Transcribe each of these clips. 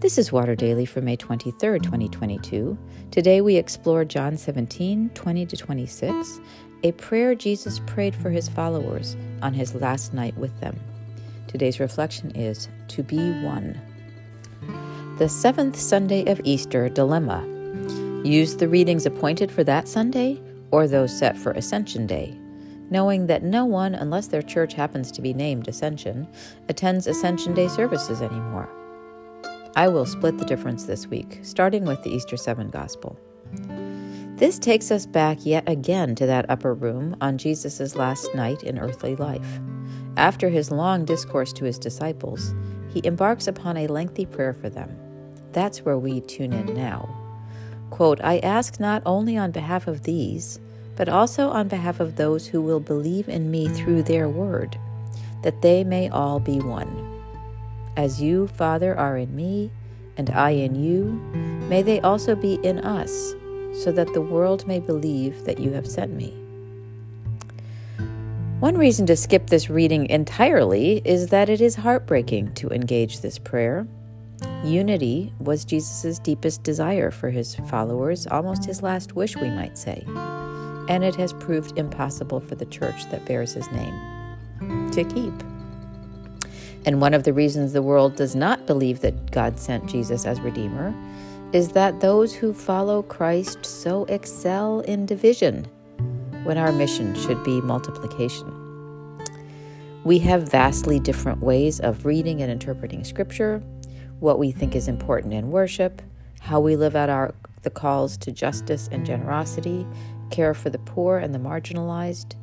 This is Water Daily for May 23, 2022. Today we explore John 17, 20 to 26, a prayer Jesus prayed for his followers on his last night with them. Today's reflection is to be one. The seventh Sunday of Easter dilemma. Use the readings appointed for that Sunday or those set for Ascension Day, knowing that no one, unless their church happens to be named Ascension, attends Ascension Day services anymore. I will split the difference this week, starting with the Easter 7 Gospel. This takes us back yet again to that upper room on Jesus' last night in earthly life. After his long discourse to his disciples, he embarks upon a lengthy prayer for them. That's where we tune in now. Quote, I ask not only on behalf of these, but also on behalf of those who will believe in me through their word, that they may all be one. As you, Father, are in me, and I in you, may they also be in us, so that the world may believe that you have sent me. One reason to skip this reading entirely is that it is heartbreaking to engage this prayer. Unity was Jesus' deepest desire for his followers, almost his last wish, we might say, and it has proved impossible for the church that bears his name to keep. And one of the reasons the world does not believe that God sent Jesus as Redeemer is that those who follow Christ so excel in division when our mission should be multiplication. We have vastly different ways of reading and interpreting Scripture, what we think is important in worship, how we live out our the calls to justice and generosity, care for the poor and the marginalized,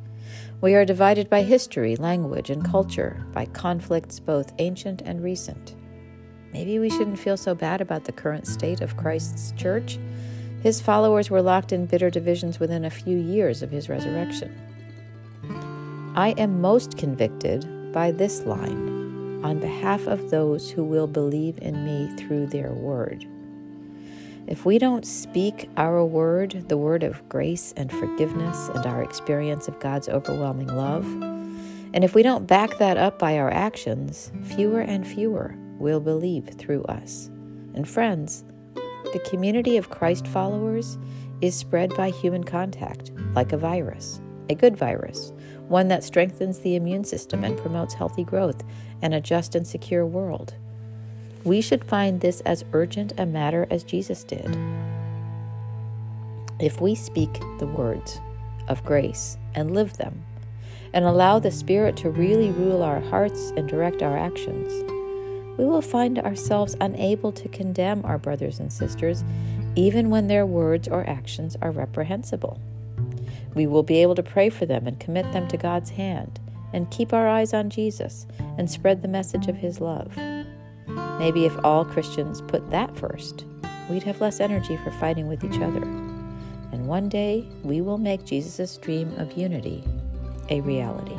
we are divided by history, language, and culture, by conflicts both ancient and recent. Maybe we shouldn't feel so bad about the current state of Christ's church. His followers were locked in bitter divisions within a few years of his resurrection. I am most convicted by this line on behalf of those who will believe in me through their word. If we don't speak our word, the word of grace and forgiveness and our experience of God's overwhelming love, and if we don't back that up by our actions, fewer and fewer will believe through us. And friends, the community of Christ followers is spread by human contact, like a virus, a good virus, one that strengthens the immune system and promotes healthy growth and a just and secure world. We should find this as urgent a matter as Jesus did. If we speak the words of grace and live them, and allow the Spirit to really rule our hearts and direct our actions, we will find ourselves unable to condemn our brothers and sisters, even when their words or actions are reprehensible. We will be able to pray for them and commit them to God's hand, and keep our eyes on Jesus and spread the message of His love. Maybe if all Christians put that first, we'd have less energy for fighting with each other. And one day we will make Jesus' dream of unity a reality.